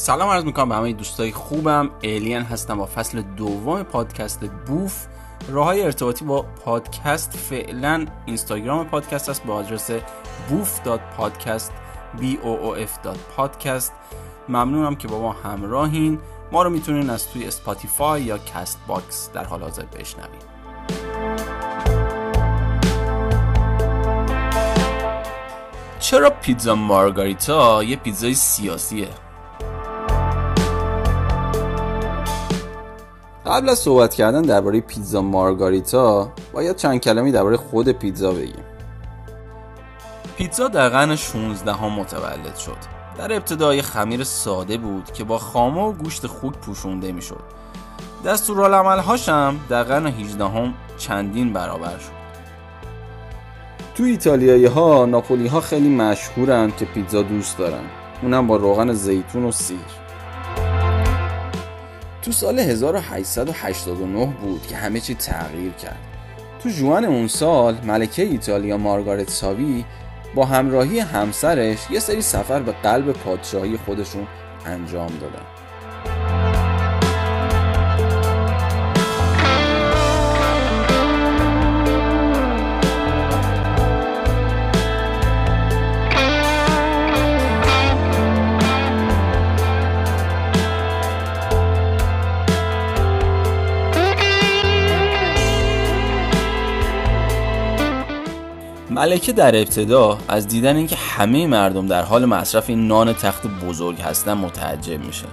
سلام عرض می‌کنم به همه دوستای خوبم. الین هستم با فصل دوم پادکست بوف. راه های ارتباطی با پادکست فعلا اینستاگرام پادکست است با آدرس boof.podcast b o o f podcast ممنونم که با ما همراهین. ما رو می‌تونین از توی اسپاتیفای یا کست باکس در حال حاضر بشنوید چرا پیتزا مارگاریتا یه پیتزای سیاسیه؟ قبل از صحبت کردن درباره پیتزا مارگاریتا باید چند کلمی درباره خود پیتزا بگیم. پیتزا در قرن 16 ها متولد شد. در ابتدای خمیر ساده بود که با خامه و گوشت خوک پوشونده می‌شد. دستورالعملهاش هم در قرن 18 هم چندین برابر شد. تو ایتالیایی ها ناپولی ها خیلی مشهورن که پیتزا دوست دارن. اونم با روغن زیتون و سیر. تو سال 1889 بود که همه چی تغییر کرد. تو جوان اون سال ملکه ایتالیا مارگارت ساوی با همراهی همسرش یه سری سفر به قلب پادشاهی خودشون انجام دادن. ملکه در ابتدا از دیدن اینکه همه مردم در حال مصرف این نان تخت بزرگ هستن متعجب میشه.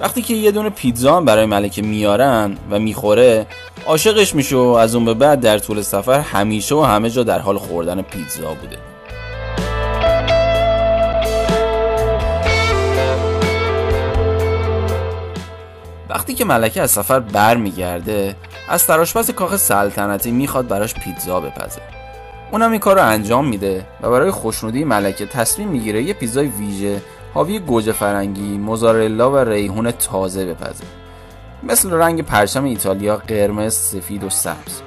وقتی که یه دونه پیتزا هم برای ملکه میارن و می‌خوره عاشقش میشه و از اون به بعد در طول سفر همیشه و همه جا در حال خوردن پیتزا بوده. وقتی که ملکه از سفر بر میگرده از تراشپس کاخ سلطنتی می‌خواد براش پیتزا بپزه. اونم این کار رو انجام میده و برای خوشنودی ملکه تصمیم می‌گیره یه پیزای ویژه حاوی گوجه فرنگی، موزارلا و ریحون تازه بپزه. مثل رنگ پرچم ایتالیا قرمز، سفید و سبز.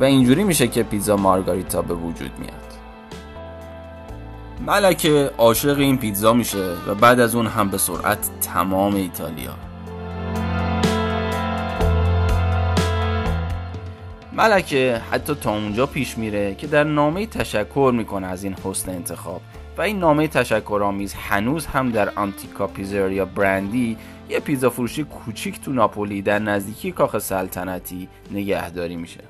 و اینجوری میشه که پیزا مارگاریتا به وجود میاد. ملکه عاشق این پیتزا میشه و بعد از اون هم به سرعت تمام ایتالیا. ملکه حتی تا اونجا پیش میره که در نامه تشکر می‌کنه از این حسن انتخاب. و این نامه تشکر آمیز هنوز هم در آنتیکا پیزریا برندی یه پیزا فروشی کوچیک تو ناپولی در نزدیکی کاخ سلطنتی نگهداری میشه.